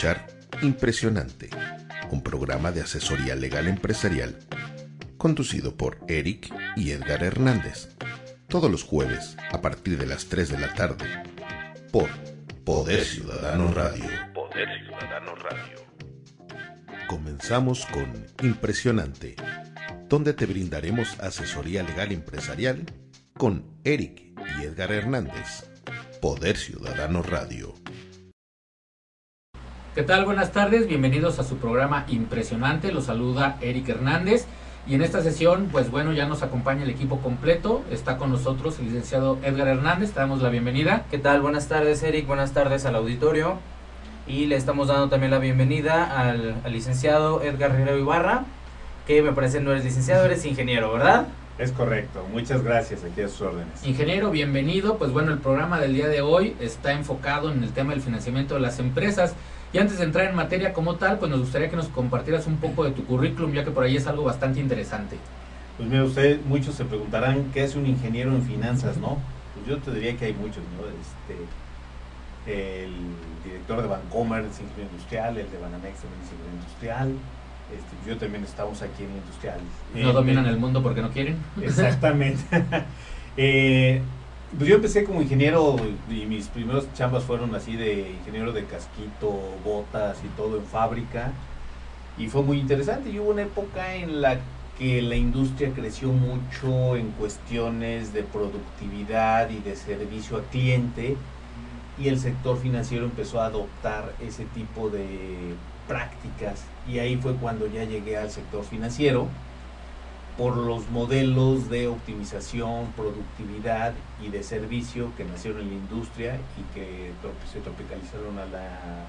escuchar Impresionante, un programa de asesoría legal empresarial, conducido por Eric y Edgar Hernández, todos los jueves a partir de las 3 de la tarde, por Poder Ciudadano Radio. Poder Ciudadano Radio. Comenzamos con Impresionante, donde te brindaremos asesoría legal empresarial con Eric y Edgar Hernández. Poder Ciudadano Radio. ¿Qué tal? Buenas tardes, bienvenidos a su programa Impresionante, los saluda Eric Hernández y en esta sesión, pues bueno, ya nos acompaña el equipo completo, está con nosotros el licenciado Edgar Hernández, te damos la bienvenida. ¿Qué tal? Buenas tardes Eric, buenas tardes al auditorio y le estamos dando también la bienvenida al, licenciado Edgar Herrero Ibarra, que me parece no eres licenciado, eres ingeniero, ¿verdad? Es correcto, muchas gracias, aquí a sus órdenes. Ingeniero, bienvenido. Pues bueno, el programa del día de hoy está enfocado en el tema del financiamiento de las empresas. Y antes de entrar en materia como tal, pues nos gustaría que nos compartieras un poco de tu currículum, ya que por ahí es algo bastante interesante. Pues mira, usted, muchos se preguntarán qué es un ingeniero en finanzas, ¿no? Pues yo te diría que hay muchos, ¿no? Este, el director de Bancomer es ingeniero industrial, el de Banamex también es ingeniero industrial, este, yo también estamos aquí en industrial. ¿No dominan el mundo porque no quieren? Exactamente. eh, pues yo empecé como ingeniero y mis primeros chambas fueron así de ingeniero de casquito, botas y todo en fábrica. Y fue muy interesante. Y hubo una época en la que la industria creció mucho en cuestiones de productividad y de servicio al cliente. Y el sector financiero empezó a adoptar ese tipo de prácticas. Y ahí fue cuando ya llegué al sector financiero por los modelos de optimización, productividad y de servicio que nacieron en la industria y que se tropicalizaron a la,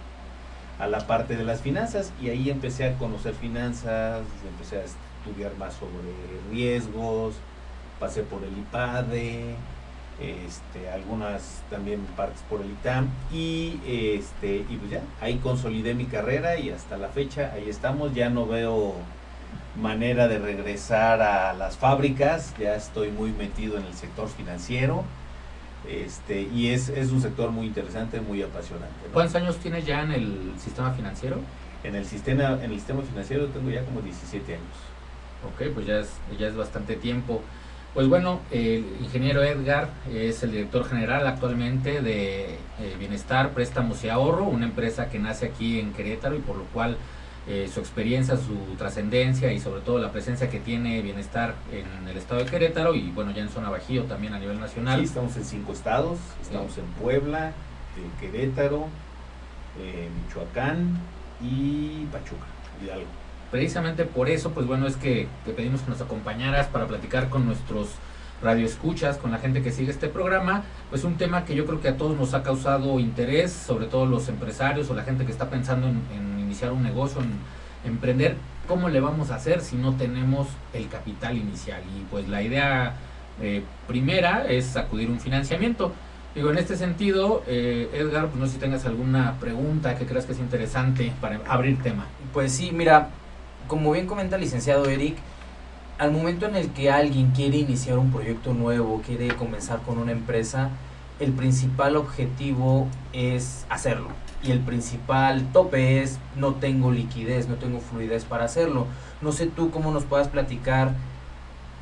a la parte de las finanzas. Y ahí empecé a conocer finanzas, empecé a estudiar más sobre riesgos, pasé por el IPADE, este, algunas también partes por el ITAM y este y pues ya ahí consolidé mi carrera y hasta la fecha ahí estamos ya no veo manera de regresar a las fábricas, ya estoy muy metido en el sector financiero. Este, y es, es un sector muy interesante, muy apasionante. ¿Cuántos años tienes ya en el sistema financiero? En el sistema, en el sistema financiero tengo ya como 17 años. Ok, pues ya es, ya es bastante tiempo. Pues bueno, el ingeniero Edgar es el director general actualmente de eh, Bienestar, Préstamos y Ahorro, una empresa que nace aquí en Querétaro y por lo cual eh, su experiencia, su trascendencia y sobre todo la presencia que tiene Bienestar en el estado de Querétaro y bueno, ya en zona Bajío también a nivel nacional. Sí, estamos en cinco estados, estamos en Puebla, Querétaro, Michoacán y Pachuca, Hidalgo. Precisamente por eso, pues bueno, es que te pedimos que nos acompañaras para platicar con nuestros radioescuchas, con la gente que sigue este programa, pues un tema que yo creo que a todos nos ha causado interés, sobre todo los empresarios o la gente que está pensando en iniciar un negocio, en emprender, ¿cómo le vamos a hacer si no tenemos el capital inicial? Y pues la idea eh, primera es acudir un financiamiento. Digo, en este sentido, eh, Edgar, pues no sé si tengas alguna pregunta que creas que es interesante para abrir tema. Pues sí, mira, como bien comenta el licenciado Eric, al momento en el que alguien quiere iniciar un proyecto nuevo, quiere comenzar con una empresa, el principal objetivo es hacerlo y el principal tope es no tengo liquidez, no tengo fluidez para hacerlo. No sé tú cómo nos puedas platicar,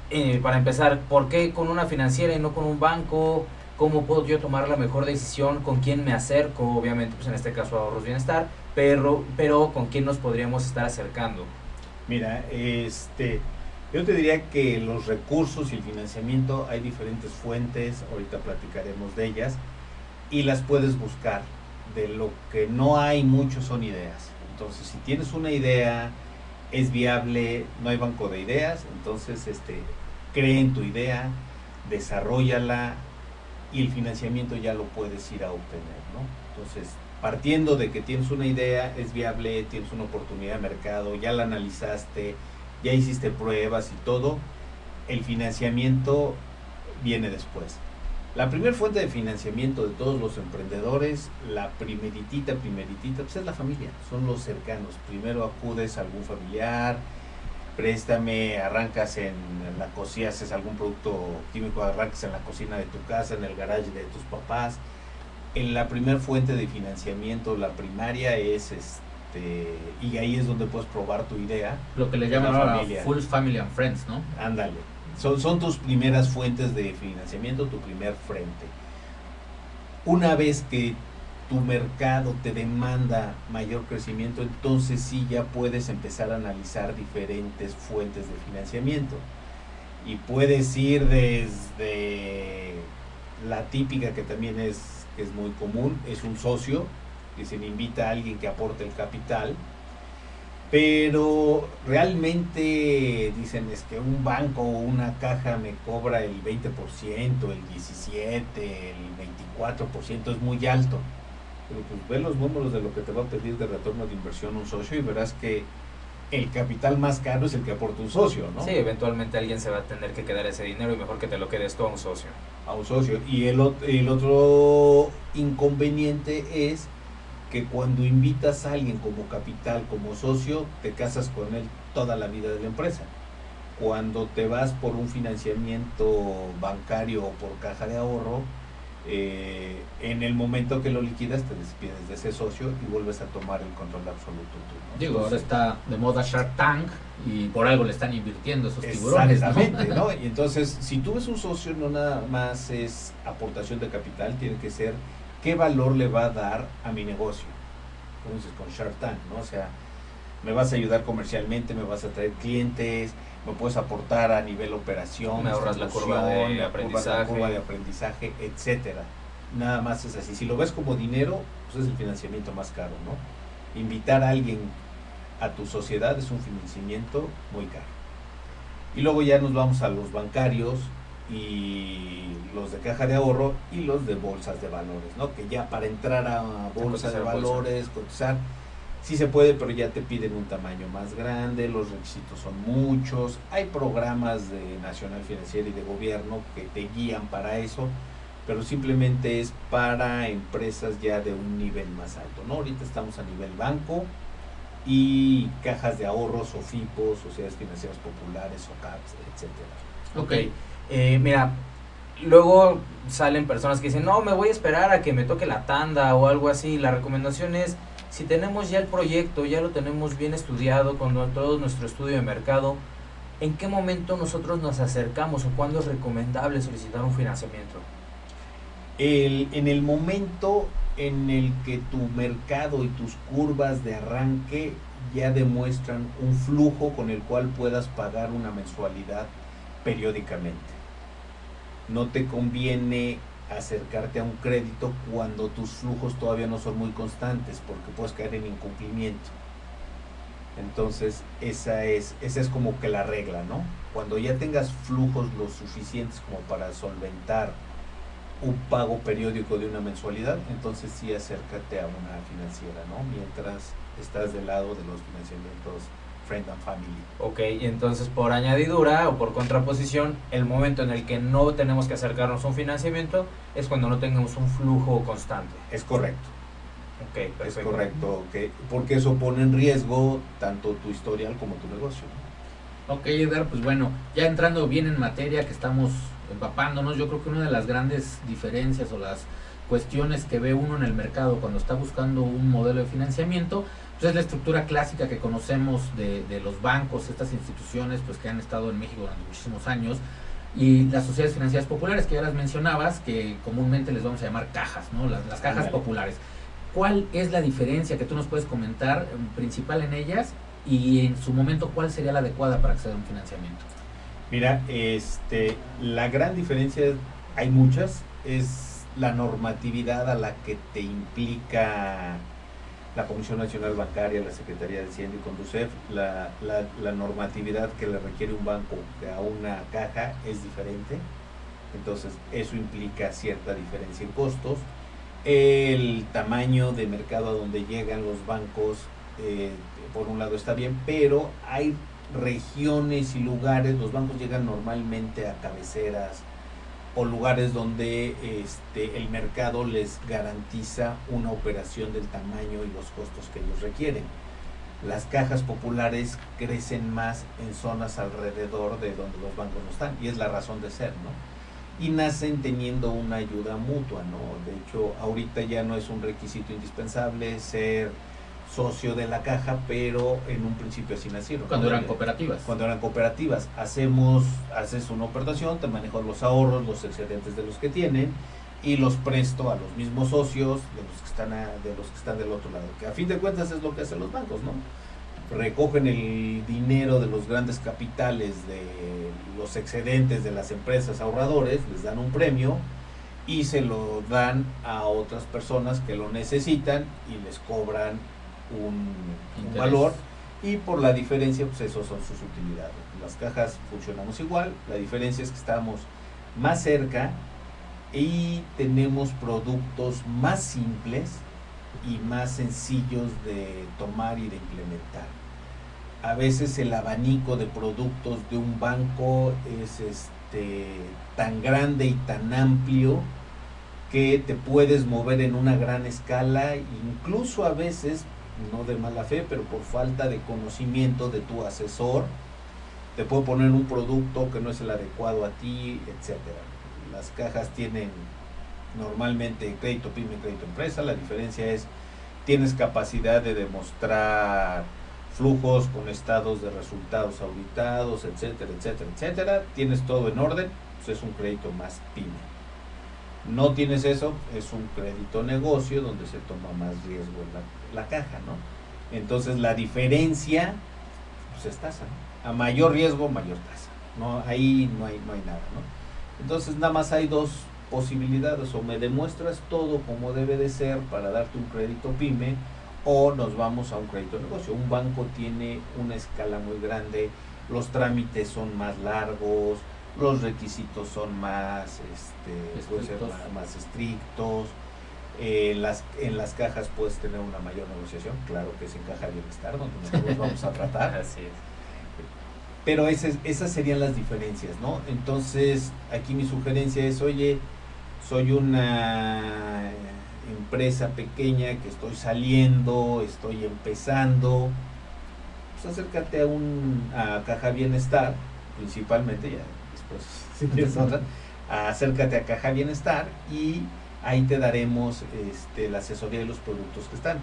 eh, para empezar, por qué con una financiera y no con un banco, cómo puedo yo tomar la mejor decisión, con quién me acerco, obviamente pues en este caso ahorros bienestar, pero, pero con quién nos podríamos estar acercando. Mira, este, yo te diría que los recursos y el financiamiento hay diferentes fuentes, ahorita platicaremos de ellas, y las puedes buscar de lo que no hay mucho son ideas. Entonces, si tienes una idea, es viable, no hay banco de ideas, entonces este, cree en tu idea, desarrollala y el financiamiento ya lo puedes ir a obtener, ¿no? Entonces, partiendo de que tienes una idea, es viable, tienes una oportunidad de mercado, ya la analizaste, ya hiciste pruebas y todo, el financiamiento viene después. La primera fuente de financiamiento de todos los emprendedores, la primeritita, primeritita, pues es la familia, son los cercanos. Primero acudes a algún familiar, préstame, arrancas en la cocina, haces algún producto químico, arrancas en la cocina de tu casa, en el garage de tus papás. en la primera fuente de financiamiento, la primaria es este, y ahí es donde puedes probar tu idea. Lo que le llaman ahora. Full Family and Friends, ¿no? Ándale. Son, son tus primeras fuentes de financiamiento, tu primer frente. Una vez que tu mercado te demanda mayor crecimiento, entonces sí ya puedes empezar a analizar diferentes fuentes de financiamiento. Y puedes ir desde la típica que también es, que es muy común, es un socio, que se le invita a alguien que aporte el capital, pero realmente dicen es que un banco o una caja me cobra el 20%, el 17%, el 24%, es muy alto. Pero pues ve los números de lo que te va a pedir de retorno de inversión un socio y verás que el capital más caro es el que aporta un socio, ¿no? Sí, eventualmente alguien se va a tener que quedar ese dinero y mejor que te lo quedes tú a un socio. a un socio. Y el, el otro inconveniente es que cuando invitas a alguien como capital, como socio, te casas con él toda la vida de la empresa. Cuando te vas por un financiamiento bancario o por caja de ahorro, eh, en el momento que lo liquidas te despides de ese socio y vuelves a tomar el control absoluto tú. ¿no? Digo, ahora está de moda Shark Tank y por algo le están invirtiendo esos tiburones, ¿no? Exactamente, ¿no? Y entonces, si tú ves un socio, no nada más es aportación de capital, tiene que ser qué valor le va a dar a mi negocio. Como dices, con Shark Tank, ¿no? O sea, me vas a ayudar comercialmente, me vas a traer clientes, me puedes aportar a nivel operación, Me ahorras la curva de aprendizaje. curva de aprendizaje, etcétera. Nada más es así. Si lo ves como dinero, pues es el financiamiento más caro, ¿no? Invitar a alguien a tu sociedad es un financiamiento muy caro. Y luego ya nos vamos a los bancarios y los de caja de ahorro y los de bolsas de valores, ¿no? Que ya para entrar a bolsa de bolsa. valores, cotizar, sí se puede, pero ya te piden un tamaño más grande, los requisitos son muchos, hay programas de Nacional Financiera y de gobierno que te guían para eso, pero simplemente es para empresas ya de un nivel más alto, ¿no? Ahorita estamos a nivel banco y cajas de ahorros o FIPOS, sociedades financieras populares o CAPS, etcétera. Ok. Eh, mira, luego salen personas que dicen, no, me voy a esperar a que me toque la tanda o algo así. La recomendación es, si tenemos ya el proyecto, ya lo tenemos bien estudiado con todo nuestro estudio de mercado, ¿en qué momento nosotros nos acercamos o cuándo es recomendable solicitar un financiamiento? En el momento en el que tu mercado y tus curvas de arranque ya demuestran un flujo con el cual puedas pagar una mensualidad periódicamente. No te conviene acercarte a un crédito cuando tus flujos todavía no son muy constantes porque puedes caer en incumplimiento. Entonces, esa es, esa es como que la regla, ¿no? Cuando ya tengas flujos lo suficientes como para solventar un pago periódico de una mensualidad, entonces sí acércate a una financiera, ¿no? Mientras estás del lado de los financiamientos Friend and Family. Ok, y entonces por añadidura o por contraposición, el momento en el que no tenemos que acercarnos a un financiamiento es cuando no tengamos un flujo constante. Es correcto, Ok, es perfecto. correcto, que porque eso pone en riesgo tanto tu historial como tu negocio. Ok, Edgar, pues bueno, ya entrando bien en materia que estamos empapándonos, yo creo que una de las grandes diferencias o las cuestiones que ve uno en el mercado cuando está buscando un modelo de financiamiento, pues es la estructura clásica que conocemos de, de los bancos, estas instituciones pues que han estado en México durante muchísimos años, y las sociedades financieras populares que ya las mencionabas, que comúnmente les vamos a llamar cajas, ¿no? Las, las cajas populares. ¿Cuál es la diferencia que tú nos puedes comentar eh, principal en ellas y en su momento cuál sería la adecuada para acceder a un financiamiento? Mira, este, la gran diferencia, hay muchas, es la normatividad a la que te implica la Comisión Nacional Bancaria, la Secretaría de Hacienda y Conducef, la, la, normatividad que le requiere un banco a una caja es diferente, entonces eso implica cierta diferencia en costos. El tamaño de mercado a donde llegan los bancos, eh, por un lado está bien, pero hay regiones y lugares, los bancos llegan normalmente a cabeceras o lugares donde este, el mercado les garantiza una operación del tamaño y los costos que ellos requieren. Las cajas populares crecen más en zonas alrededor de donde los bancos no están y es la razón de ser, ¿no? y nacen teniendo una ayuda mutua, ¿no? De hecho, ahorita ya no es un requisito indispensable ser socio de la caja, pero en un principio así nacieron. Cuando ¿no? eran cooperativas. Cuando eran cooperativas. Hacemos, haces una operación, te manejo los ahorros, los excedentes de los que tienen y los presto a los mismos socios de los que están a- de los que están del otro lado. Que a fin de cuentas es lo que hacen los bancos, ¿no? Recogen el dinero de los grandes capitales, de los excedentes de las empresas ahorradores, les dan un premio y se lo dan a otras personas que lo necesitan y les cobran un, valor y por la diferencia pues esos son sus utilidades. Las cajas funcionamos igual, la diferencia es que estamos más cerca y tenemos productos más simples y más sencillos de tomar y de implementar. A veces el abanico de productos de un banco es este tan grande y tan amplio que te puedes mover en una gran escala, incluso a veces, no de mala fe, pero por falta de conocimiento de tu asesor, te puede poner un producto que no es el adecuado a ti, etcétera. Las cajas tienen normalmente crédito pyme, crédito empresa, la diferencia es tienes capacidad de demostrar flujos con estados de resultados auditados, etcétera, etcétera, etcétera, tienes todo en orden, pues es un crédito más pyme. No tienes eso, es un crédito negocio donde se toma más riesgo en la, la caja, ¿no? Entonces la diferencia pues es tasa, ¿no? A mayor riesgo, mayor tasa. No, ahí no hay, no hay nada, ¿no? Entonces nada más hay dos posibilidades, o me demuestras todo como debe de ser para darte un crédito pyme, o nos vamos a un crédito negocio. Un banco tiene una escala muy grande, los trámites son más largos, los requisitos son más, este, puede ser más estrictos. Eh, en, las, en las cajas puedes tener una mayor negociación, claro que es en caja bienestar, donde nosotros vamos a tratar. Así es. Pero esas, esas serían las diferencias, ¿no? Entonces, aquí mi sugerencia es, oye, soy una empresa pequeña que estoy saliendo, estoy empezando, pues acércate a un a Caja Bienestar, principalmente, ya después si tienes otra, acércate a Caja Bienestar y ahí te daremos este, la asesoría de los productos que están.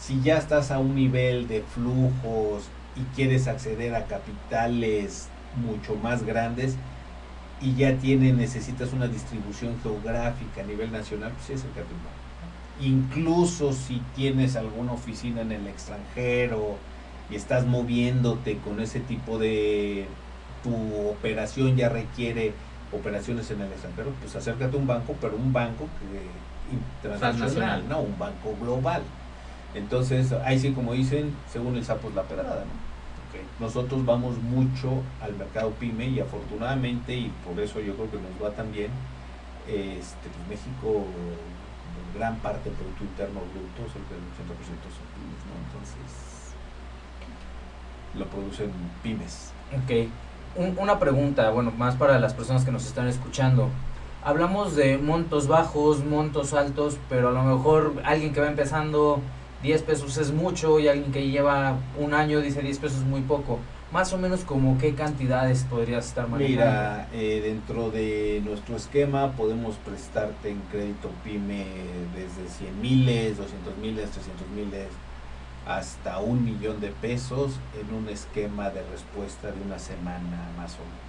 Si ya estás a un nivel de flujos y quieres acceder a capitales mucho más grandes y ya tiene, necesitas una distribución geográfica a nivel nacional, pues a un banco. Incluso si tienes alguna oficina en el extranjero y estás moviéndote con ese tipo de tu operación ya requiere operaciones en el extranjero, pues acércate a un banco, pero un banco que internacional, no un banco global. Entonces, ahí sí como dicen, según el sapo es la pedrada, ¿no? Nosotros vamos mucho al mercado pyme y afortunadamente, y por eso yo creo que nos va tan bien, este, pues México, gran parte del Producto Interno Bruto, cerca del 80% son pymes, ¿no? Entonces, lo producen pymes. Ok. Un- una pregunta, bueno, más para las personas que nos están escuchando. Hablamos de montos bajos, montos altos, pero a lo mejor alguien que va empezando 10 pesos es mucho y alguien que lleva un año dice 10 pesos es muy poco. Más o menos como qué cantidades podrías estar manejando. Mira, eh, dentro de nuestro esquema podemos prestarte en crédito pyme desde 100 miles, 200 miles, 300 miles, hasta un millón de pesos en un esquema de respuesta de una semana más o menos.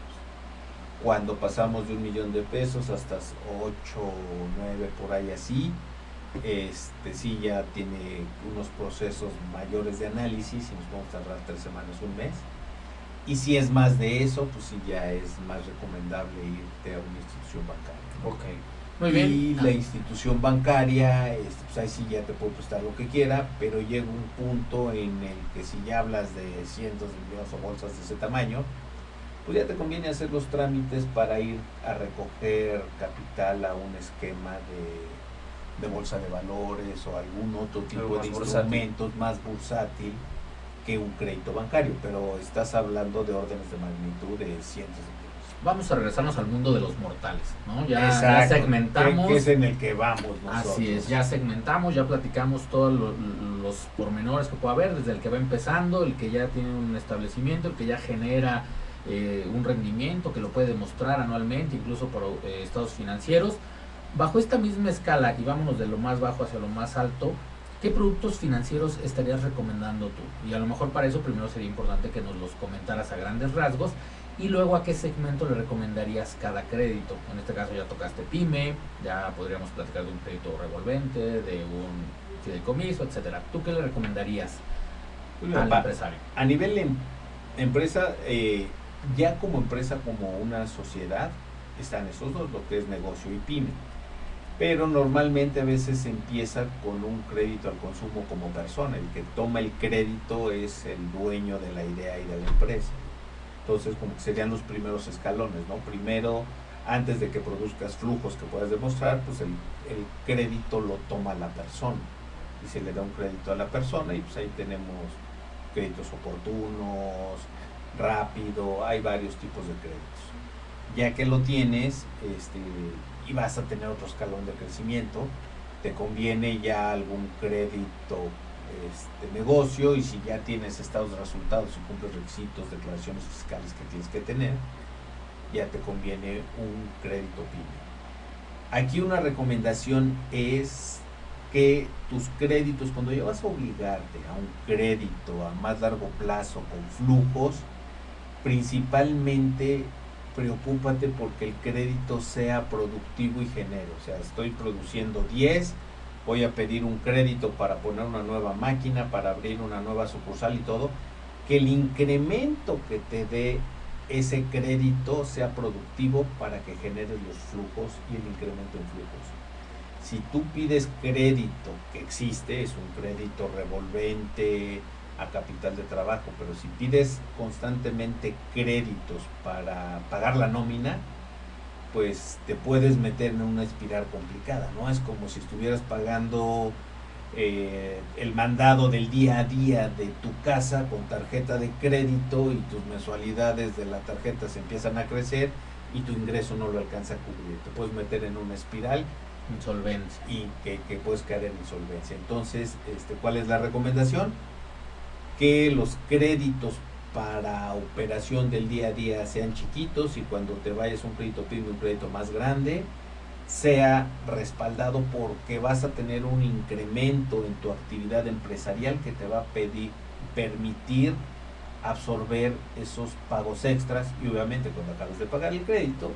Cuando pasamos de un millón de pesos hasta 8 o 9 por ahí así, este sí ya tiene unos procesos mayores de análisis y nos vamos a tardar tres semanas, un mes. Y si es más de eso, pues sí ya es más recomendable irte a una institución bancaria. ¿no? Ok. Muy bien. Y la institución bancaria, este, pues ahí sí ya te puede prestar lo que quiera, pero llega un punto en el que si ya hablas de cientos de millones o bolsas de ese tamaño, pues ya te conviene hacer los trámites para ir a recoger capital a un esquema de, de bolsa de valores o algún otro tipo de bursátil. instrumentos más bursátil que un crédito bancario, pero estás hablando de órdenes de magnitud de cientos de. Vamos a regresarnos al mundo de los mortales, ¿no? Ya, segmentamos. que- es en el que vamos nosotros. Así es, ya segmentamos, ya platicamos todos lo- los pormenores que puede haber, desde el que va empezando, el que ya tiene un establecimiento, el que ya genera eh, un rendimiento que lo puede demostrar anualmente, incluso por eh, estados financieros. Bajo esta misma escala, y vámonos de lo más bajo hacia lo más alto, ¿qué productos financieros estarías recomendando tú? Y a lo mejor para eso primero sería importante que nos los comentaras a grandes rasgos y luego a qué segmento le recomendarías cada crédito. En este caso ya tocaste pyme, ya podríamos platicar de un crédito revolvente, de un fideicomiso, etcétera. ¿Tú qué le recomendarías Pues al pa- empresario? A nivel em- empresa, eh, ya como empresa, como una sociedad, están esos dos, lo que es negocio y pyme. Pero normalmente a veces se empieza con un crédito al consumo como persona. El que toma el crédito es el dueño de la idea y de la empresa. Entonces, como que serían los primeros escalones, ¿no? Primero, antes de que produzcas flujos que puedas demostrar, pues el, crédito lo toma la persona. Y se le da un crédito a la persona y pues ahí tenemos créditos oportunos, rápido, hay varios tipos de créditos. Ya que lo tienes este, y vas a tener otro escalón de crecimiento, te conviene ya algún crédito este, negocio y si ya tienes estados de resultados y cumples requisitos, declaraciones fiscales que tienes que tener, ya te conviene un crédito pyme. Aquí una recomendación es que tus créditos, cuando ya vas a obligarte a un crédito a más largo plazo con flujos, principalmente preocúpate porque el crédito sea productivo y genere. O sea, estoy produciendo 10, voy a pedir un crédito para poner una nueva máquina, para abrir una nueva sucursal y todo, que el incremento que te dé ese crédito sea productivo para que generes los flujos y el incremento en flujos. Si tú pides crédito, que existe, es un crédito revolvente a capital de trabajo, pero si pides constantemente créditos para pagar la nómina, pues te puedes meter en una espiral complicada, ¿no? Es como si estuvieras pagando eh, el mandado del día a día de tu casa con tarjeta de crédito y tus mensualidades de la tarjeta se empiezan a crecer y tu ingreso no lo alcanza a cubrir. Te puedes meter en una espiral Insolvencia. y que, que puedes caer en insolvencia. Entonces, este, ¿cuál es la recomendación? Que los créditos para operación del día a día sean chiquitos y cuando te vayas un crédito pyme, un crédito más grande, sea respaldado porque vas a tener un incremento en tu actividad empresarial que te va a pedir, permitir absorber esos pagos extras y obviamente cuando acabes de pagar el crédito,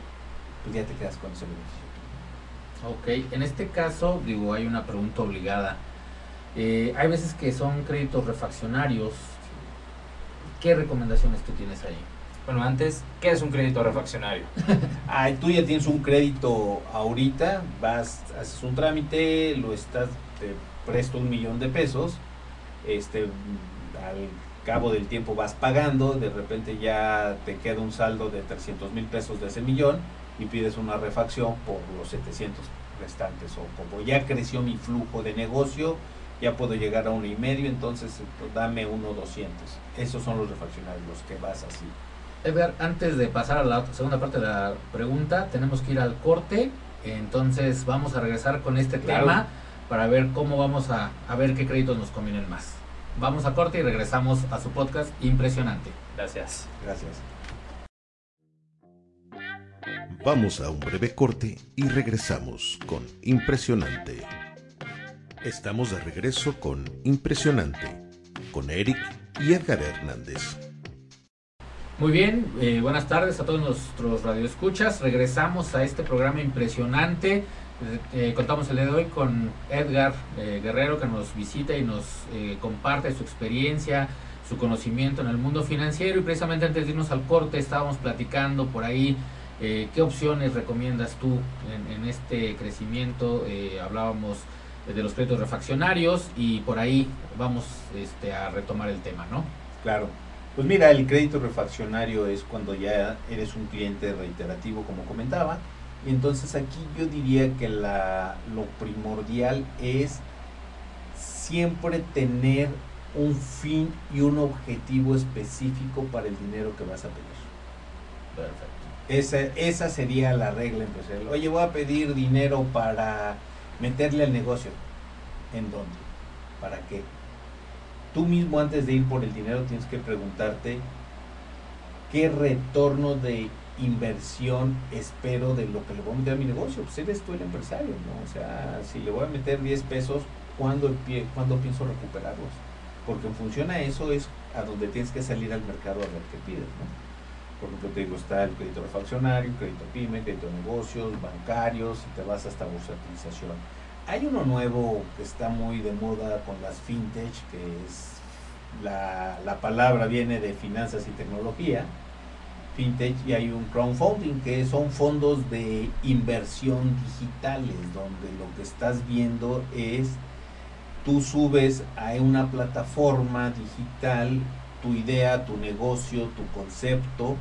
pues ya te quedas con ese beneficio. Ok, en este caso, digo, hay una pregunta obligada. Eh, hay veces que son créditos refaccionarios. ¿Qué recomendaciones tú tienes ahí? Bueno, antes, ¿qué es un crédito refaccionario? Ah, tú ya tienes un crédito ahorita, vas, haces un trámite, lo estás, te presto un millón de pesos, este, al cabo del tiempo vas pagando, de repente ya te queda un saldo de 300 mil pesos de ese millón y pides una refacción por los 700 restantes o como ya creció mi flujo de negocio, ya puedo llegar a uno y medio, entonces dame uno 200. Esos son los refaccionarios, los que vas así. Edgar, antes de pasar a la segunda parte de la pregunta, tenemos que ir al corte. Entonces vamos a regresar con este Claro. tema para ver cómo vamos a, a ver qué créditos nos convienen más. Vamos a corte y regresamos a su podcast impresionante. Gracias. Gracias. Vamos a un breve corte y regresamos con Impresionante. Estamos de regreso con Impresionante, con Eric y Edgar Hernández. Muy bien, eh, buenas tardes a todos nuestros radioescuchas. Regresamos a este programa impresionante. Eh, eh, contamos el día de hoy con Edgar Guerrero que nos visita y nos comparte su experiencia, su conocimiento en el mundo financiero y precisamente antes de irnos al corte estábamos platicando por ahí qué opciones recomiendas tú en, este crecimiento. Hablábamos de los créditos refaccionarios y por ahí vamos este, a retomar el tema, ¿no? Claro. Pues mira, el crédito refaccionario es cuando ya eres un cliente reiterativo, como comentaba. Y entonces aquí yo diría que la, lo primordial es siempre tener un fin y un objetivo específico para el dinero que vas a pedir. Perfecto. Esa, esa sería la regla empresarial. Oye, voy a pedir dinero para meterle al negocio. ¿En dónde? ¿Para qué? Tú mismo antes de ir por el dinero tienes que preguntarte qué retorno de inversión espero de lo que le voy a meter a mi negocio. Pues eres tú el empresario, ¿no? O sea, si le voy a meter 10 pesos, ¿cuándo, ¿cuándo pienso recuperarlos? Porque en función a eso es a donde tienes que salir al mercado a ver qué pides, ¿no? Por ejemplo, te digo, está el crédito refaccionario, crédito pyme, crédito negocios, bancarios, y te vas hasta bursatilización. Hay uno nuevo que está muy de moda con las fintech, que es la, la palabra viene de finanzas y tecnología, fintech, y hay un crowdfunding, que son fondos de inversión digitales, donde lo que estás viendo es, tú subes a una plataforma digital tu idea, tu negocio, tu concepto.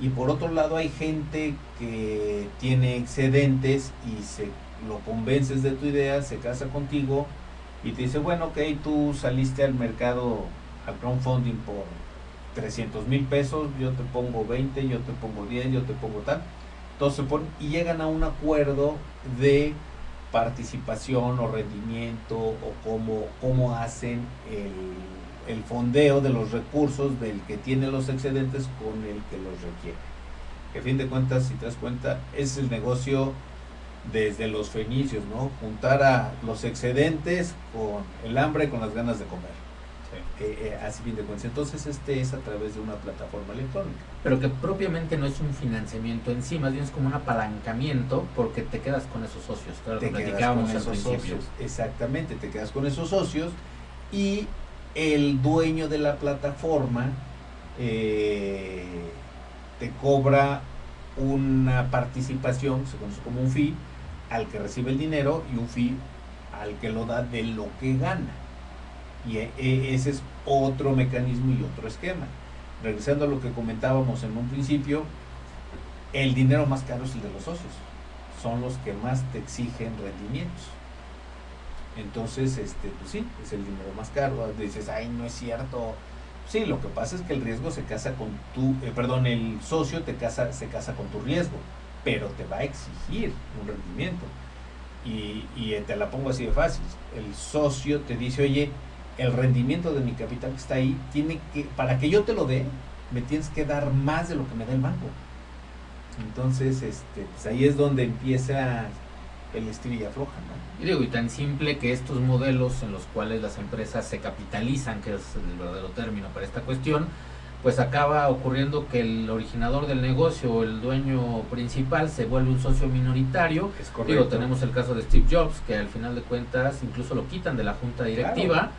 Y por otro lado hay gente que tiene excedentes y se lo convences de tu idea, se casa contigo y te dice, bueno, ok, tú saliste al mercado, al crowdfunding por 300 mil pesos, yo te pongo 20, yo te pongo 10, yo te pongo tal. Entonces, y llegan a un acuerdo de participación o rendimiento o cómo, cómo hacen el el fondeo de los recursos del que tiene los excedentes con el que los requiere. Que a fin de cuentas, si te das cuenta, es el negocio desde los fenicios, ¿no? Juntar a los excedentes con el hambre, con las ganas de comer. Eh, eh, así de cuentas. Entonces este es a través de una plataforma electrónica. Pero que propiamente no es un financiamiento en sí, más bien es como un apalancamiento porque te quedas con esos socios. Claro, te quedas con esos socios. Exactamente, te quedas con esos socios y el dueño de la plataforma eh, te cobra una participación, se conoce como un fee, al que recibe el dinero y un fee al que lo da de lo que gana. Y e, e, ese es otro mecanismo y otro esquema. Regresando a lo que comentábamos en un principio, el dinero más caro es el de los socios. Son los que más te exigen rendimientos. Entonces, este, pues sí, es el dinero más caro. Dices, ay, no es cierto. Sí, lo que pasa es que el riesgo se casa con tu, eh, perdón, el socio te casa, se casa con tu riesgo, pero te va a exigir un rendimiento. Y, y te la pongo así de fácil. El socio te dice, oye, el rendimiento de mi capital que está ahí, tiene que, para que yo te lo dé, me tienes que dar más de lo que me da el banco. Entonces, este, pues ahí es donde empieza el estilo y afloja, ¿no? Y digo, y tan simple que estos modelos en los cuales las empresas se capitalizan, que es el verdadero término para esta cuestión, pues acaba ocurriendo que el originador del negocio o el dueño principal se vuelve un socio minoritario. Es Digo, tenemos el caso de Steve Jobs, que al final de cuentas incluso lo quitan de la junta directiva.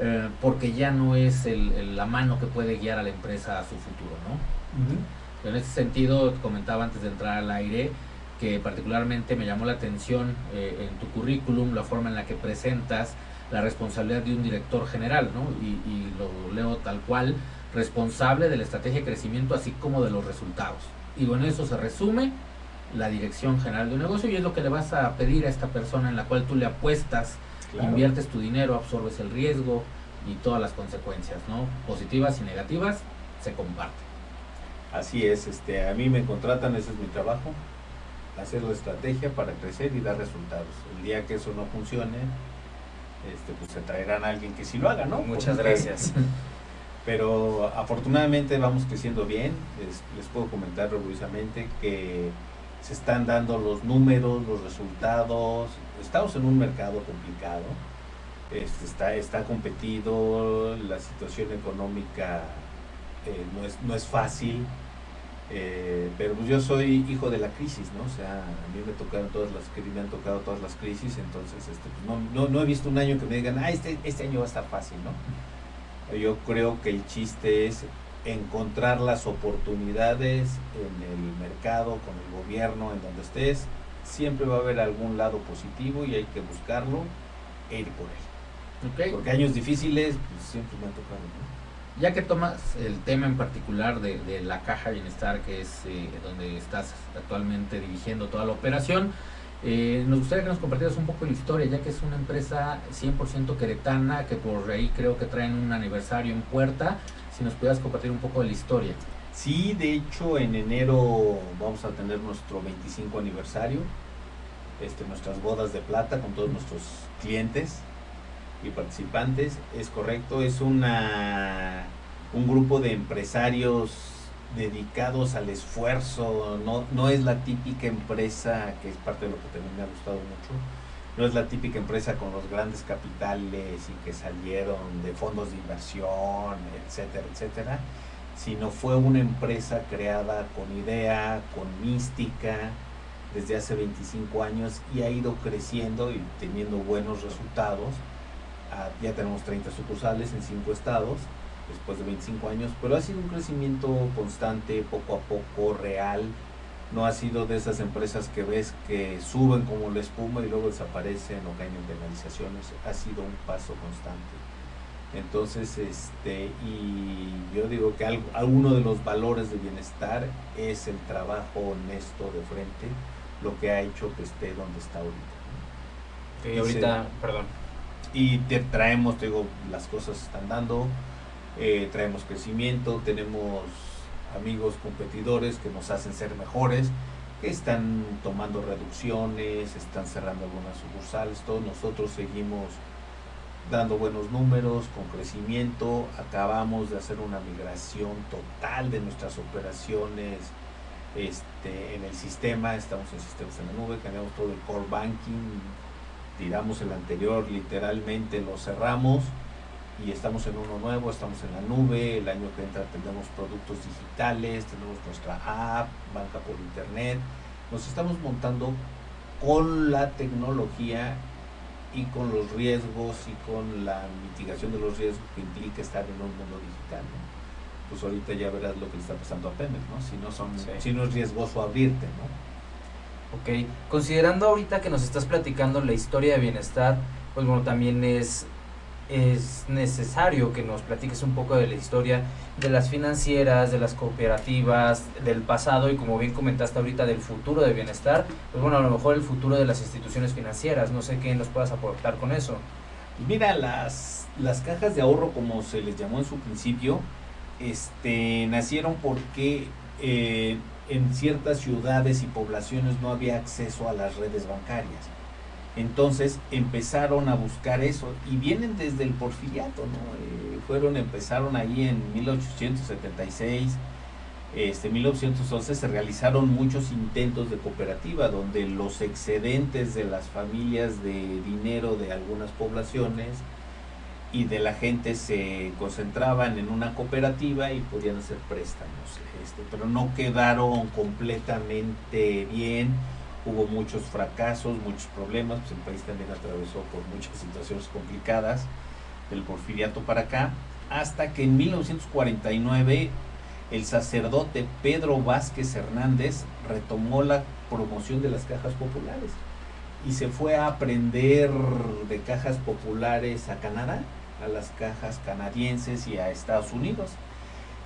Eh, porque ya no es el, la mano que puede guiar a la empresa a su futuro, ¿no? En ese sentido, comentaba antes de entrar al aire, que particularmente me llamó la atención eh, en tu currículum, la forma en la que presentas la responsabilidad de un director general, ¿no? Y, lo leo tal cual, responsable de la estrategia de crecimiento así como de los resultados. Y bueno, eso se resume la dirección general de un negocio y es lo que le vas a pedir a esta persona en la cual tú le apuestas, inviertes tu dinero, absorbes el riesgo y todas las consecuencias, ¿no? Positivas y negativas, se comparten. Así es, este, a mí me contratan, ese es mi trabajo, hacer la estrategia para crecer y dar resultados. El día que eso no funcione, este, pues se traerán a alguien que sí lo haga, ¿no? Muchas gracias. Pero afortunadamente vamos creciendo bien. Les, puedo comentar orgullosamente que se están dando los números, los resultados. Estamos en un mercado complicado. Este, está, está competido, la situación económica eh, no, es, no es fácil eh, pero pues yo soy hijo de la crisis, ¿no? O sea, a mí me tocaron todas las me han tocado todas las crisis, entonces este, pues no, no, no, he visto un año que me digan, ah, este, este año va a estar fácil, ¿no? Yo creo que el chiste es encontrar las oportunidades en el mercado, con el gobierno, en donde estés. Siempre va a haber algún lado positivo y hay que buscarlo e ir por él. Porque años difíciles pues, siempre me han tocado, ¿no? Ya que tomas el tema en particular de, la caja bienestar, que es eh, donde estás actualmente dirigiendo toda la operación, eh, nos gustaría que nos compartieras un poco la historia, ya que es una empresa 100% queretana, que por ahí creo que traen un aniversario en puerta. Si nos pudieras compartir un poco de la historia. Sí, de hecho en enero vamos a tener nuestro 25 aniversario, este, nuestras bodas de plata con todos nuestros clientes y participantes, es correcto, es una un grupo de empresarios dedicados al esfuerzo, no, no es la típica empresa, que es parte de lo que también me ha gustado mucho, no es la típica empresa con los grandes capitales y que salieron de fondos de inversión, etcétera, etcétera, sino fue una empresa creada con idea, con mística, desde hace 25 años y ha ido creciendo y teniendo buenos resultados. Ya tenemos 30 sucursales en 5 estados después de 25 años, pero ha sido un crecimiento constante, poco a poco, real. No ha sido de esas empresas que ves que suben como la espuma y luego desaparecen o caen en penalizaciones. Ha sido un paso constante. Entonces, este, y yo digo que algo, alguno de los valores de bienestar es el trabajo honesto de frente, lo que ha hecho que esté donde está ahorita. Y ahorita, perdón. Y te traemos, te digo, las cosas están dando, eh, traemos crecimiento, tenemos amigos competidores que nos hacen ser mejores, que están tomando reducciones, están cerrando algunas sucursales, todos nosotros seguimos dando buenos números, con crecimiento, acabamos de hacer una migración total de nuestras operaciones este, en el sistema, estamos en sistemas en la nube, cambiamos todo el core banking, tiramos el anterior, literalmente lo cerramos y estamos en uno nuevo, estamos en la nube, el año que entra tendremos productos digitales, tenemos nuestra app, banca por internet, nos estamos montando con la tecnología y con los riesgos y con la mitigación de los riesgos que implica estar en un mundo digital. Pues ahorita ya verás lo que le está pasando a Pemex, ¿no? Si no, son, si no es riesgoso abrirte, ¿no? Ok, considerando ahorita que nos estás platicando la historia de bienestar, pues bueno, también es es necesario que nos platiques un poco de la historia de las financieras, de las cooperativas, del pasado y como bien comentaste ahorita del futuro de bienestar, pues bueno, a lo mejor el futuro de las instituciones financieras, no sé qué nos puedas aportar con eso. Mira, las, las cajas de ahorro, como se les llamó en su principio, este, nacieron porque eh, en ciertas ciudades y poblaciones no había acceso a las redes bancarias. Entonces empezaron a buscar eso y vienen desde el porfiriato, ¿no? Eh, fueron, empezaron ahí en 1876, este 1911 se realizaron muchos intentos de cooperativa donde los excedentes de las familias de dinero de algunas poblaciones y de la gente se concentraban en una cooperativa y podían hacer préstamos, este, pero no quedaron completamente bien. Hubo muchos fracasos, muchos problemas, pues el país también atravesó por muchas situaciones complicadas del porfiriato para acá, hasta que en 1949 el sacerdote Pedro Vázquez Hernández retomó la promoción de las cajas populares y se fue a aprender de cajas populares a Canadá, a las cajas canadienses y a Estados Unidos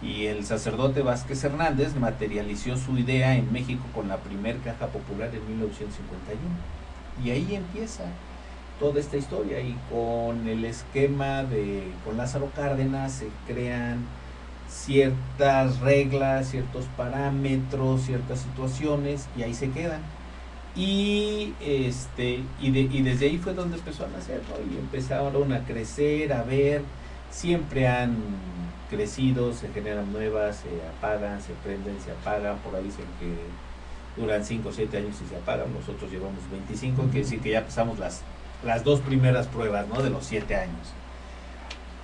y el sacerdote Vázquez Hernández materializó su idea en México con la primer caja popular en 1951. Y ahí empieza toda esta historia y con el esquema de con Lázaro Cárdenas se crean ciertas reglas, ciertos parámetros, ciertas situaciones y ahí se quedan. Y este y, de, y desde ahí fue donde empezó a nacer, Y empezaron a crecer, a ver, siempre han crecido, se generan nuevas, se apagan, se prenden, se apagan, por ahí dicen que duran 5 o 7 años y se apagan, nosotros llevamos 25, quiere decir que ya pasamos las, las dos primeras pruebas, ¿no? De los 7 años.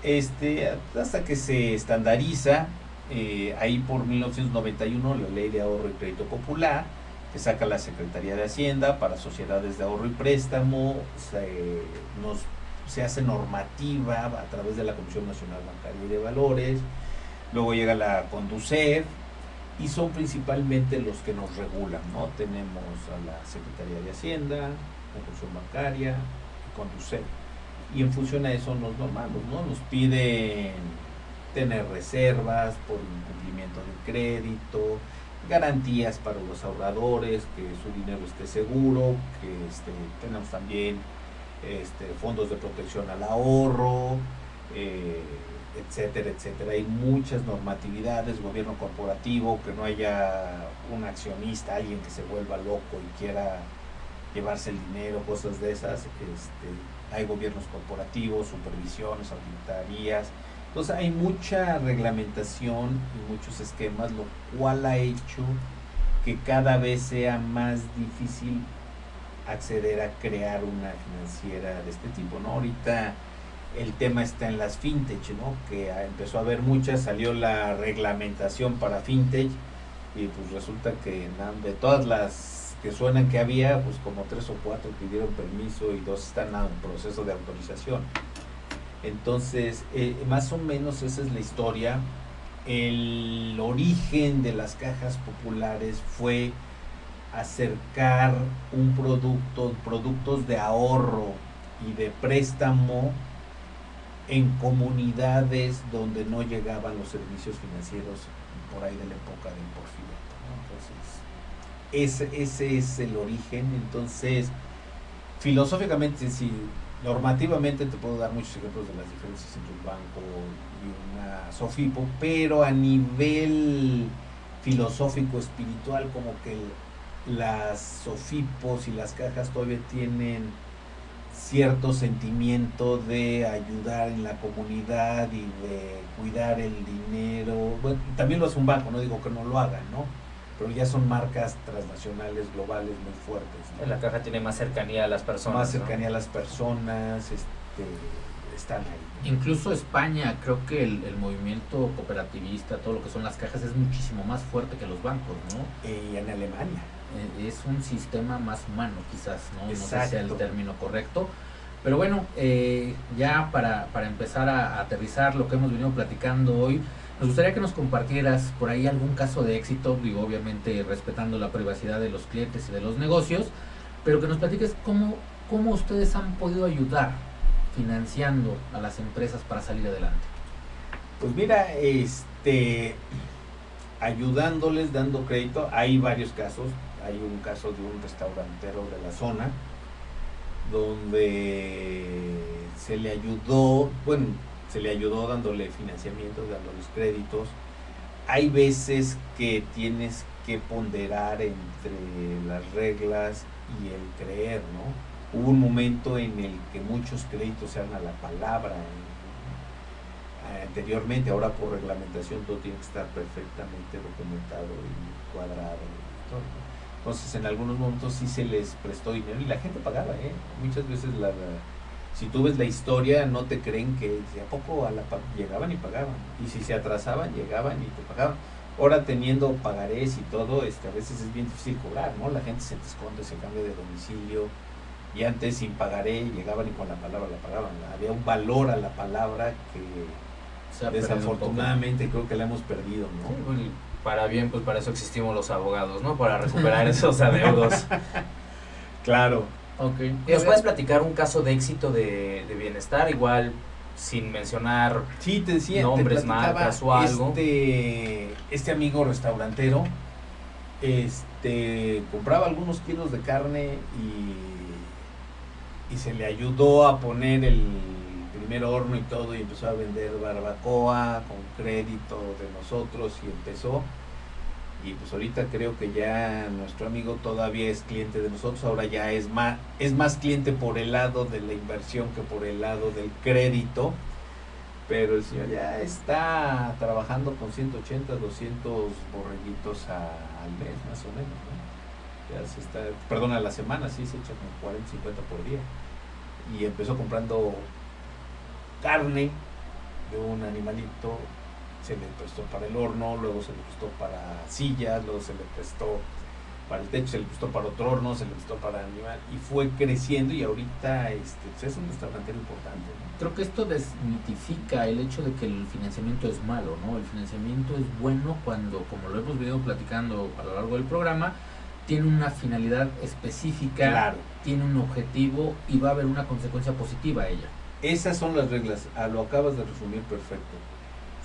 Este, hasta que se estandariza, eh, ahí por 1991, la ley de ahorro y crédito popular, que saca la Secretaría de Hacienda para sociedades de ahorro y préstamo, se, nos se hace normativa a través de la Comisión Nacional Bancaria y de Valores, luego llega la Conducef y son principalmente los que nos regulan, ¿no? Tenemos a la Secretaría de Hacienda, la Comisión Bancaria Conducef. Y en función a eso nos normamos, ¿no? Nos piden tener reservas por incumplimiento de crédito, garantías para los ahorradores, que su dinero esté seguro, que este, tenemos también este, fondos de protección al ahorro, eh, etcétera, etcétera. Hay muchas normatividades, gobierno corporativo, que no haya un accionista, alguien que se vuelva loco y quiera llevarse el dinero, cosas de esas. Este, hay gobiernos corporativos, supervisiones, auditorías, Entonces hay mucha reglamentación y muchos esquemas, lo cual ha hecho que cada vez sea más difícil acceder a crear una financiera de este tipo, ¿no? Ahorita el tema está en las fintech, ¿no? Que empezó a haber muchas, salió la reglamentación para fintech y pues resulta que de todas las que suenan que había, pues como tres o cuatro pidieron permiso y dos están en proceso de autorización. Entonces, eh, más o menos esa es la historia. El origen de las cajas populares fue acercar un producto, productos de ahorro y de préstamo en comunidades donde no llegaban los servicios financieros por ahí de la época del porfiriato. Entonces, ese, ese es el origen. Entonces, filosóficamente, si normativamente te puedo dar muchos ejemplos de las diferencias entre un banco y una SOFIPO, pero a nivel filosófico, espiritual, como que las SOFIPOS y las cajas todavía tienen cierto sentimiento de ayudar en la comunidad y de cuidar el dinero. Bueno, también lo hace un banco, no digo que no lo hagan, ¿no? Pero ya son marcas transnacionales, globales muy fuertes. La caja tiene más cercanía a las personas. Más cercanía a las personas, este, están ahí. Incluso España, creo que el, el, movimiento cooperativista, todo lo que son las cajas, es muchísimo más fuerte que los bancos, ¿no? y en Alemania. Eh, es un sistema más humano quizás, ¿no? No sé si sea el término correcto. Pero bueno, eh, ya para, para empezar a, aterrizar lo que hemos venido platicando hoy, nos gustaría que nos compartieras por ahí algún caso de éxito, digo, obviamente respetando la privacidad de los clientes y de los negocios, pero que nos platiques cómo, cómo ustedes han podido ayudar financiando a las empresas para salir adelante. Pues mira, este ayudándoles, dando crédito, hay varios casos hay un caso de un restaurantero de la zona donde se le ayudó, bueno, se le ayudó dándole financiamiento, dándoles créditos. Hay veces que tienes que ponderar entre las reglas y el creer, ¿no? Hubo un momento en el que muchos créditos eran a la palabra. Anteriormente, ahora por reglamentación todo tiene que estar perfectamente documentado y cuadrado. Entonces en algunos momentos sí se les prestó dinero y la gente pagaba, ¿eh? Muchas veces la, si tú ves la historia no te creen que a poco a la, llegaban y pagaban. Y si se atrasaban, llegaban y te pagaban. Ahora teniendo pagarés y todo, este, a veces es bien difícil cobrar, ¿no? La gente se te esconde, se cambia de domicilio. Y antes sin pagaré llegaban y con la palabra la pagaban. Había un valor a la palabra que desafortunadamente creo que la hemos perdido, ¿no? para bien, pues para eso existimos los abogados, ¿no? Para recuperar esos adeudos. Claro. Okay. ¿Nos puedes platicar un caso de éxito de, bienestar? Igual sin mencionar sí, te decía, nombres, marcas o algo. Este, este amigo restaurantero este, compraba algunos kilos de carne y, y se le ayudó a poner el primer horno y todo y empezó a vender barbacoa con crédito de nosotros y empezó y pues ahorita creo que ya nuestro amigo todavía es cliente de nosotros, ahora ya es más, es más cliente por el lado de la inversión que por el lado del crédito, pero el señor ya está trabajando con 180, 200 borreguitos al mes más o menos, Ya se está, perdón, a la semana sí se echa como 40, 50 por día. Y empezó comprando carne de un animalito, se le prestó para el horno, luego se le prestó para sillas, luego se le prestó para el techo, se le prestó para otro horno, se le prestó para animal y fue creciendo y ahorita este, pues, es un restaurante importante. Creo que esto desmitifica el hecho de que el financiamiento es malo, ¿no? El financiamiento es bueno cuando, como lo hemos venido platicando a lo largo del programa, tiene una finalidad específica, tiene un objetivo y va a haber una consecuencia positiva a ella. Esas son las reglas, a lo acabas de resumir perfecto.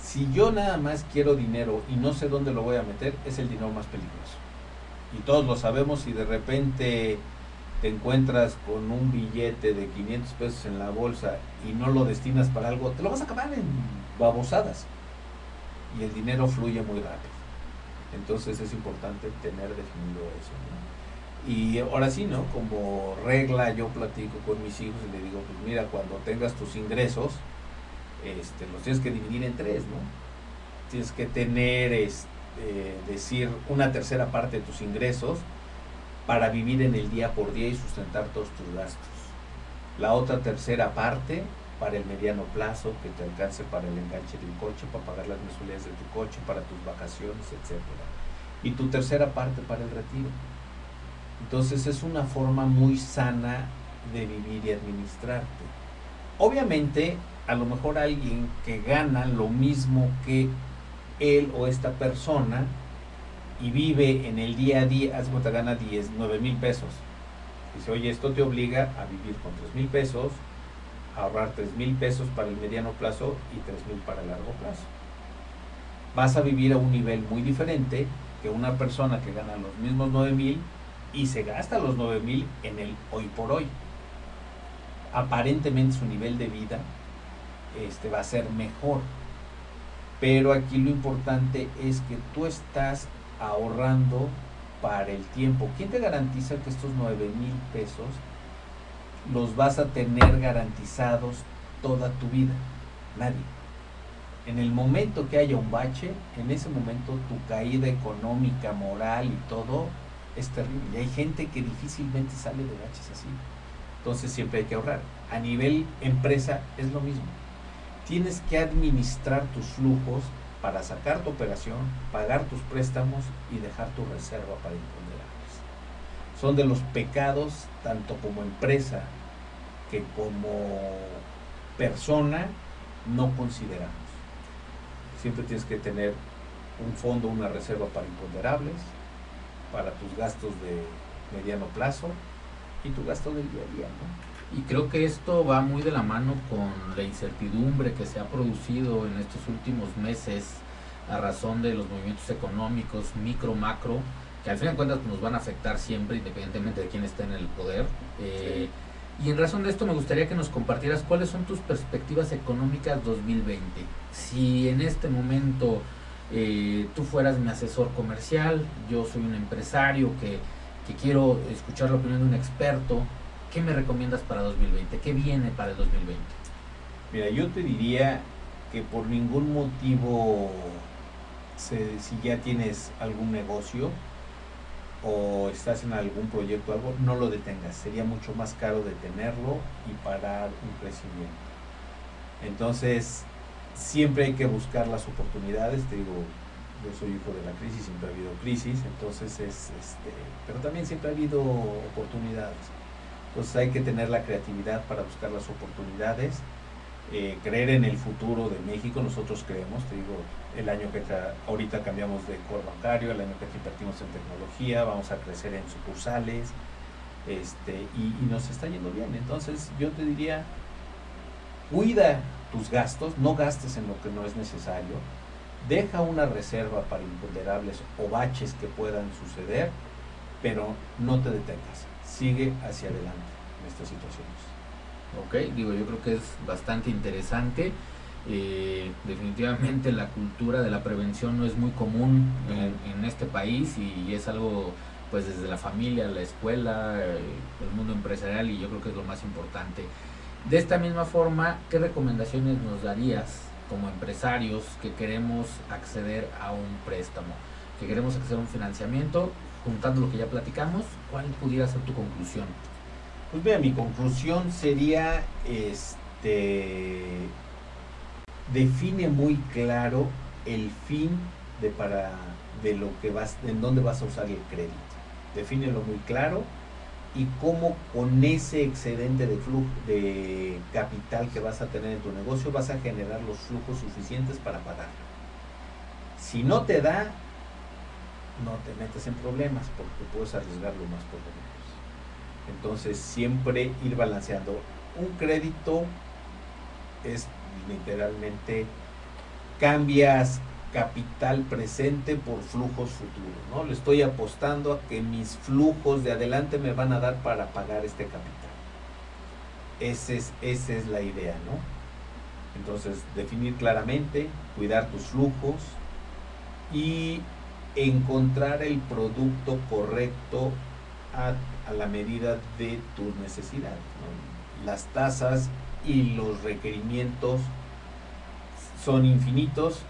Si yo nada más quiero dinero y no sé dónde lo voy a meter, es el dinero más peligroso. Y todos lo sabemos y de repente te encuentras con un billete de 500 pesos en la bolsa y no lo destinas para algo, te lo vas a acabar en babosadas. Y el dinero fluye muy rápido. Entonces es importante tener definido eso. Y ahora sí, ¿no? Como regla yo platico con mis hijos y le digo, pues mira, cuando tengas tus ingresos, este, los tienes que dividir en tres, ¿no? Tienes que tener, este, decir, una tercera parte de tus ingresos para vivir en el día por día y sustentar todos tus gastos. La otra tercera parte para el mediano plazo, que te alcance para el enganche del coche, para pagar las mensualidades de tu coche, para tus vacaciones, etc. Y tu tercera parte para el retiro. Entonces es una forma muy sana de vivir y administrarte. Obviamente, a lo mejor alguien que gana lo mismo que él o esta persona y vive en el día a día, hace cuenta gana 10, 9 mil pesos. Dice, oye, esto te obliga a vivir con 3 mil pesos, a ahorrar 3 mil pesos para el mediano plazo y 3 mil para el largo plazo. Vas a vivir a un nivel muy diferente que una persona que gana los mismos 9 mil y se gasta los 9 mil en el hoy por hoy. Aparentemente su nivel de vida este, va a ser mejor. Pero aquí lo importante es que tú estás ahorrando para el tiempo. ¿Quién te garantiza que estos 9 mil pesos los vas a tener garantizados toda tu vida? Nadie. En el momento que haya un bache, en ese momento tu caída económica, moral y todo es terrible. Y hay gente que difícilmente sale de baches así. Entonces siempre hay que ahorrar. A nivel empresa es lo mismo. Tienes que administrar tus flujos para sacar tu operación, pagar tus préstamos y dejar tu reserva para imponderables. Son de los pecados, tanto como empresa que como persona, no consideramos. Siempre tienes que tener un fondo, una reserva para imponderables, para tus gastos de mediano plazo y tu gasto del día a día. Y creo que esto va muy de la mano con la incertidumbre que se ha producido en estos últimos meses a razón de los movimientos económicos, micro, macro, que al fin de cuentas nos van a afectar siempre, independientemente de quién esté en el poder. Eh, y en razón de esto me gustaría que nos compartieras cuáles son tus perspectivas económicas 2020. Si en este momento eh, tú fueras mi asesor comercial, yo soy un empresario que, que quiero escuchar la opinión de un experto, ¿qué me recomiendas para 2020? ¿Qué viene para el 2020? Mira, yo te diría que por ningún motivo, si ya tienes algún negocio o estás en algún proyecto algo, no lo detengas. Sería mucho más caro detenerlo y parar un crecimiento. Entonces, siempre hay que buscar las oportunidades. Te digo, yo soy hijo de la crisis, siempre ha habido crisis, entonces es, este, pero también siempre ha habido oportunidades. Entonces hay que tener la creatividad para buscar las oportunidades, eh, creer en el futuro de México, nosotros creemos, te digo, el año que ahorita cambiamos de core bancario, el año que invertimos en tecnología, vamos a crecer en sucursales, este, y, y nos está yendo bien. Entonces yo te diría, cuida tus gastos, no gastes en lo que no es necesario, deja una reserva para imponderables o baches que puedan suceder, pero no te detengas sigue hacia adelante en estas situaciones. Ok, digo, yo creo que es bastante interesante. Eh, definitivamente la cultura de la prevención no es muy común en, este país y es algo pues desde la familia, la escuela, eh, el mundo empresarial y yo creo que es lo más importante. De esta misma forma, ¿qué recomendaciones nos darías como empresarios que queremos acceder a un préstamo, que queremos acceder a un financiamiento juntando lo que ya platicamos, ¿cuál pudiera ser tu conclusión? Pues mira, mi conclusión sería, este, define muy claro el fin de para de lo que vas, en dónde vas a usar el crédito. Defínelo muy claro y cómo con ese excedente de flujo de capital que vas a tener en tu negocio vas a generar los flujos suficientes para pagarlo. Si no te da, no te metes en problemas porque puedes arriesgarlo más por lo menos. Entonces siempre ir balanceando. Un crédito es literalmente cambias capital presente por flujos futuros, ¿no? Le estoy apostando a que mis flujos de adelante me van a dar para pagar este capital. Ese es, esa es la idea, ¿no? Entonces, definir claramente, cuidar tus flujos y encontrar el producto correcto a, la medida de tus necesidades. Las tasas y los requerimientos son infinitos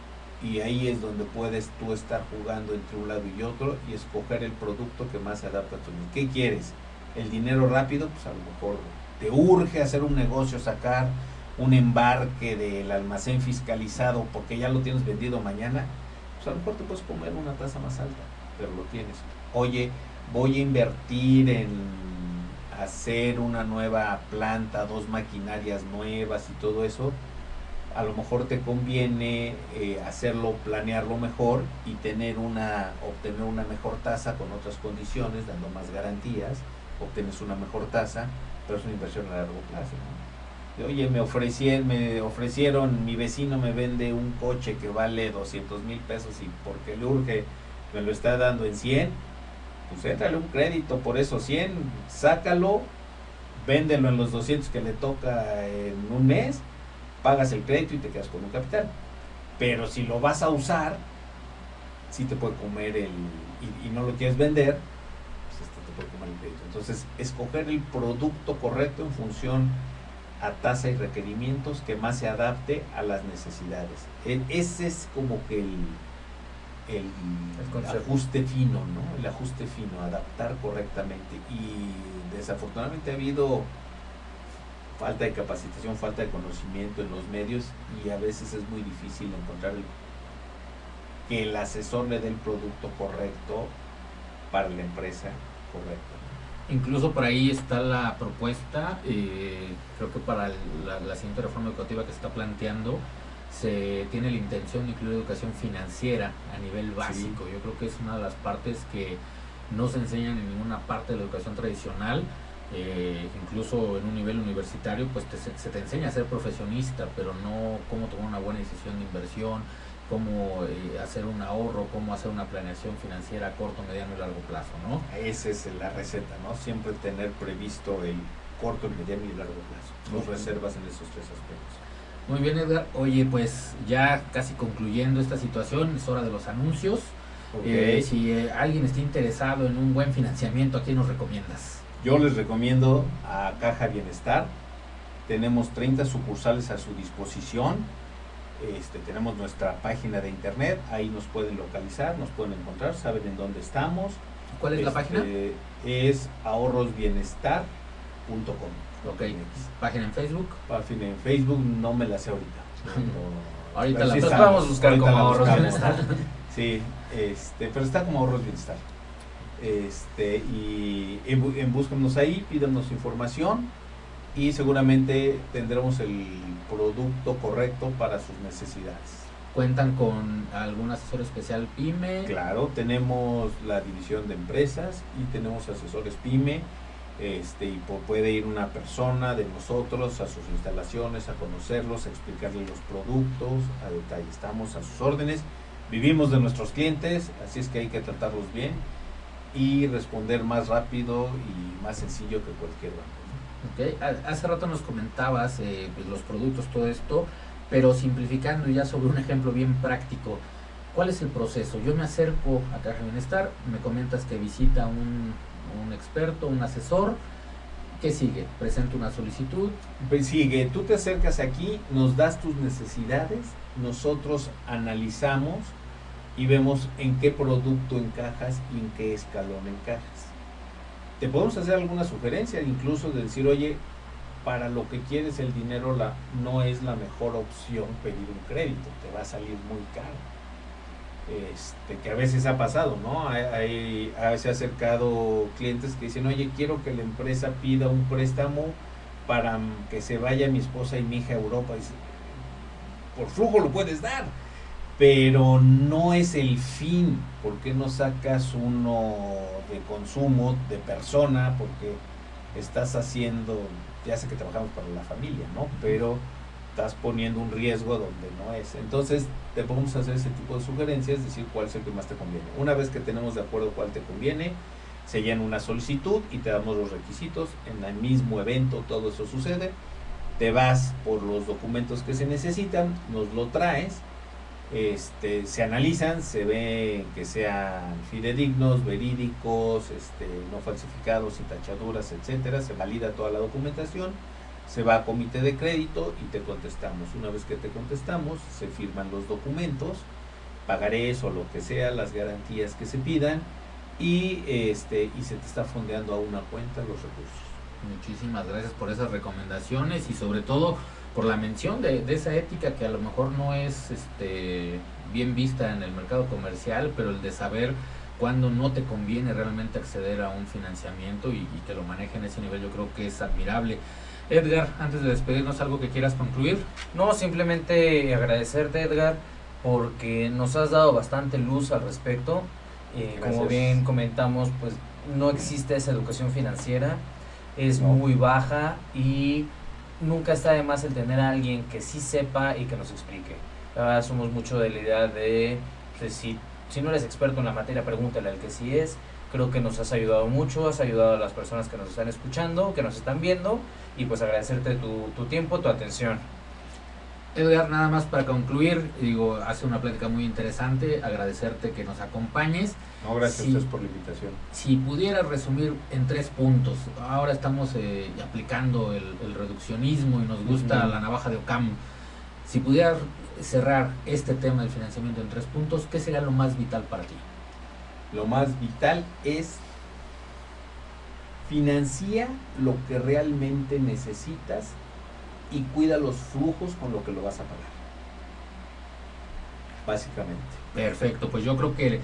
y ahí es donde puedes tú estar jugando entre un lado y otro y escoger el producto que más se adapta a tu ¿Qué quieres? ¿El dinero rápido? Pues a lo mejor te urge hacer un negocio, sacar un embarque del almacén fiscalizado porque ya lo tienes vendido mañana, pues a lo mejor te puedes comer una tasa más alta, pero lo tienes. Oye, voy a invertir en hacer una nueva planta, dos maquinarias nuevas y todo eso, a lo mejor te conviene eh, hacerlo, planearlo mejor y tener una, obtener una mejor tasa con otras condiciones, dando más garantías, obtienes una mejor tasa, pero es una inversión a largo plazo. Oye, me ofrecieron, me ofrecieron, mi vecino me vende un coche que vale 200 mil pesos y porque le urge, me lo está dando en 100, pues éntrale un crédito por esos 100, sácalo, véndelo en los 200 que le toca en un mes pagas el crédito y te quedas con un capital. Pero si lo vas a usar, si te puede comer el, y, no lo quieres vender, pues este te puede comer el crédito. Entonces, escoger el producto correcto en función a tasa y requerimientos que más se adapte a las necesidades. E, ese es como que el, el, ajuste fino, ¿no? El ajuste fino, adaptar correctamente. Y desafortunadamente ha habido falta de capacitación, falta de conocimiento en los medios y a veces es muy difícil encontrar que el asesor le dé el producto correcto para la empresa correcta. Incluso por ahí está la propuesta, eh, creo que para la, la, siguiente reforma educativa que se está planteando, se tiene la intención de incluir educación financiera a nivel básico. Yo creo que es una de las partes que no se enseñan en ninguna parte de la educación tradicional eh, incluso en un nivel universitario, pues se te enseña a ser profesionista, pero no cómo tomar una buena decisión de inversión, cómo eh, hacer un ahorro, cómo hacer una planeación financiera a corto, mediano y largo plazo, ¿no? Esa es la receta, ¿no? Siempre tener previsto el corto, mediano y largo plazo. Los reservas en esos tres aspectos. Muy bien, Edgar. Oye, pues ya casi concluyendo esta situación, es hora de los anuncios. Eh, si alguien está interesado en un buen financiamiento, ¿a quién nos recomiendas? Yo les recomiendo a Caja Bienestar. Tenemos 30 sucursales a su disposición. Este, tenemos nuestra página de internet, ahí nos pueden localizar, nos pueden encontrar, saben en dónde estamos. ¿Cuál es la página? Este, es ahorrosbienestar.com. Ok. Página en Facebook. Página en Facebook no me la sé ahorita. ahorita la sí vamos a buscar como ahorros bienestar. sí, este, pero está como ahorros bienestar. Este, y en, en búsquenos ahí, pídanos información y seguramente tendremos el producto correcto para sus necesidades. ¿Cuentan con algún asesor especial PYME? Claro, tenemos la división de empresas y tenemos asesores PYME. Este, y puede ir una persona de nosotros a sus instalaciones, a conocerlos, a explicarles los productos a detalle. Estamos a sus órdenes, vivimos de nuestros clientes, así es que hay que tratarlos bien y responder más rápido y más sencillo que cualquier banco. Hace rato nos comentabas eh, pues, los productos, todo esto, pero simplificando ya sobre un ejemplo bien práctico, ¿cuál es el proceso? Yo me acerco a Caja Bienestar, me comentas que visita un, un experto, un asesor, ¿qué sigue? Presento una solicitud. Pues sigue, tú te acercas aquí, nos das tus necesidades, nosotros analizamos y vemos en qué producto encajas y en qué escalón encajas. Te podemos hacer alguna sugerencia, incluso de decir, oye, para lo que quieres el dinero no es la mejor opción pedir un crédito, te va a salir muy caro. Este, que a veces ha pasado, ¿no? Hay, a veces ha acercado clientes que dicen, oye, quiero que la empresa pida un préstamo para que se vaya mi esposa y mi hija a Europa. Por flujo lo puedes dar, pero no es el fin. ¿Por qué no sacas uno de consumo de persona? Porque estás haciendo, ya sé que trabajamos para la familia, ¿no? Pero estás poniendo un riesgo donde no es. Entonces, te podemos hacer ese tipo de sugerencias, decir cuál es el que más te conviene. Una vez que tenemos de acuerdo cuál te conviene, se llena una solicitud y te damos los requisitos. En el mismo evento todo eso sucede. Te vas por los documentos que se necesitan, nos lo traes este, se analizan, se ve que sean fidedignos, verídicos, este, no falsificados, sin tachaduras, etcétera, se valida toda la documentación, se va a comité de crédito y te contestamos. Una vez que te contestamos, se firman los documentos, pagarés o lo que sea, las garantías que se pidan y este y se te está fondeando a una cuenta los recursos. Muchísimas gracias por esas recomendaciones y sobre todo por la mención de, de esa ética que a lo mejor no es este bien vista en el mercado comercial, pero el de saber cuándo no te conviene realmente acceder a un financiamiento y, y que lo maneje en ese nivel yo creo que es admirable. Edgar, antes de despedirnos, ¿algo que quieras concluir? No, simplemente agradecerte Edgar porque nos has dado bastante luz al respecto. Eh, como bien comentamos, pues no existe esa educación financiera, es No. muy baja y nunca está de más el tener a alguien que sí sepa y que nos explique. La verdad somos mucho de la idea de, pues, si, si no eres experto en la materia, pregúntale al que sí es. Creo que nos has ayudado mucho, has ayudado a las personas que nos están escuchando, que nos están viendo y pues agradecerte tu, tu tiempo, tu atención. Edgar, nada más para concluir, digo, hace una plática muy interesante, agradecerte que nos acompañes. No, gracias a ustedes por la invitación. Si pudieras resumir en tres puntos, ahora estamos eh, aplicando el, el reduccionismo y nos gusta la navaja de Ocam. Si pudieras cerrar este tema del financiamiento en tres puntos, ¿qué sería lo más vital para ti? Lo más vital es financia lo que realmente necesitas y cuida los flujos con lo que lo vas a pagar. Básicamente. Perfecto, pues yo creo que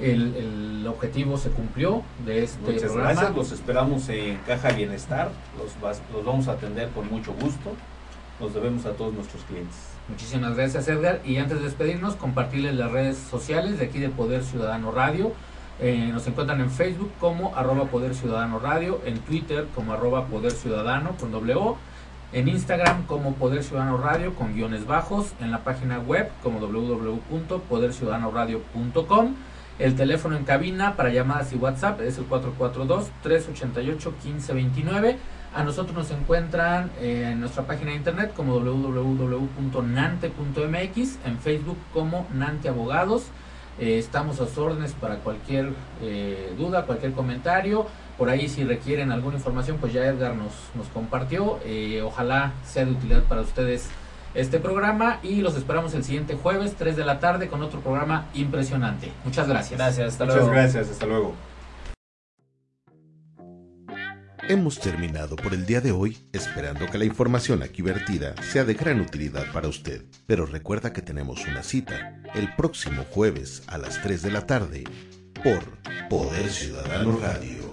el, el objetivo se cumplió de este Muchas programa. gracias, los esperamos en Caja Bienestar, los, vas- los vamos a atender con mucho gusto, nos debemos a todos nuestros clientes. Muchísimas gracias Edgar y antes de despedirnos compartirles las redes sociales de aquí de Poder Ciudadano Radio. Eh, nos encuentran en Facebook como arroba Poder Ciudadano Radio, en Twitter como arroba Poder Ciudadano con doble O, en Instagram como Poder Ciudadano Radio con guiones bajos, en la página web como www.poderciudadanoradio.com. El teléfono en cabina para llamadas y WhatsApp es el 442-388-1529. A nosotros nos encuentran en nuestra página de internet como www.nante.mx, en Facebook como Nante Abogados. Eh, estamos a sus órdenes para cualquier eh, duda, cualquier comentario. Por ahí si requieren alguna información, pues ya Edgar nos, nos compartió. Eh, ojalá sea de utilidad para ustedes este programa y los esperamos el siguiente jueves, 3 de la tarde, con otro programa impresionante. Muchas gracias. Gracias, hasta Muchas luego. gracias, hasta luego. Hemos terminado por el día de hoy, esperando que la información aquí vertida sea de gran utilidad para usted. Pero recuerda que tenemos una cita el próximo jueves a las 3 de la tarde por Poder Ciudadano Radio.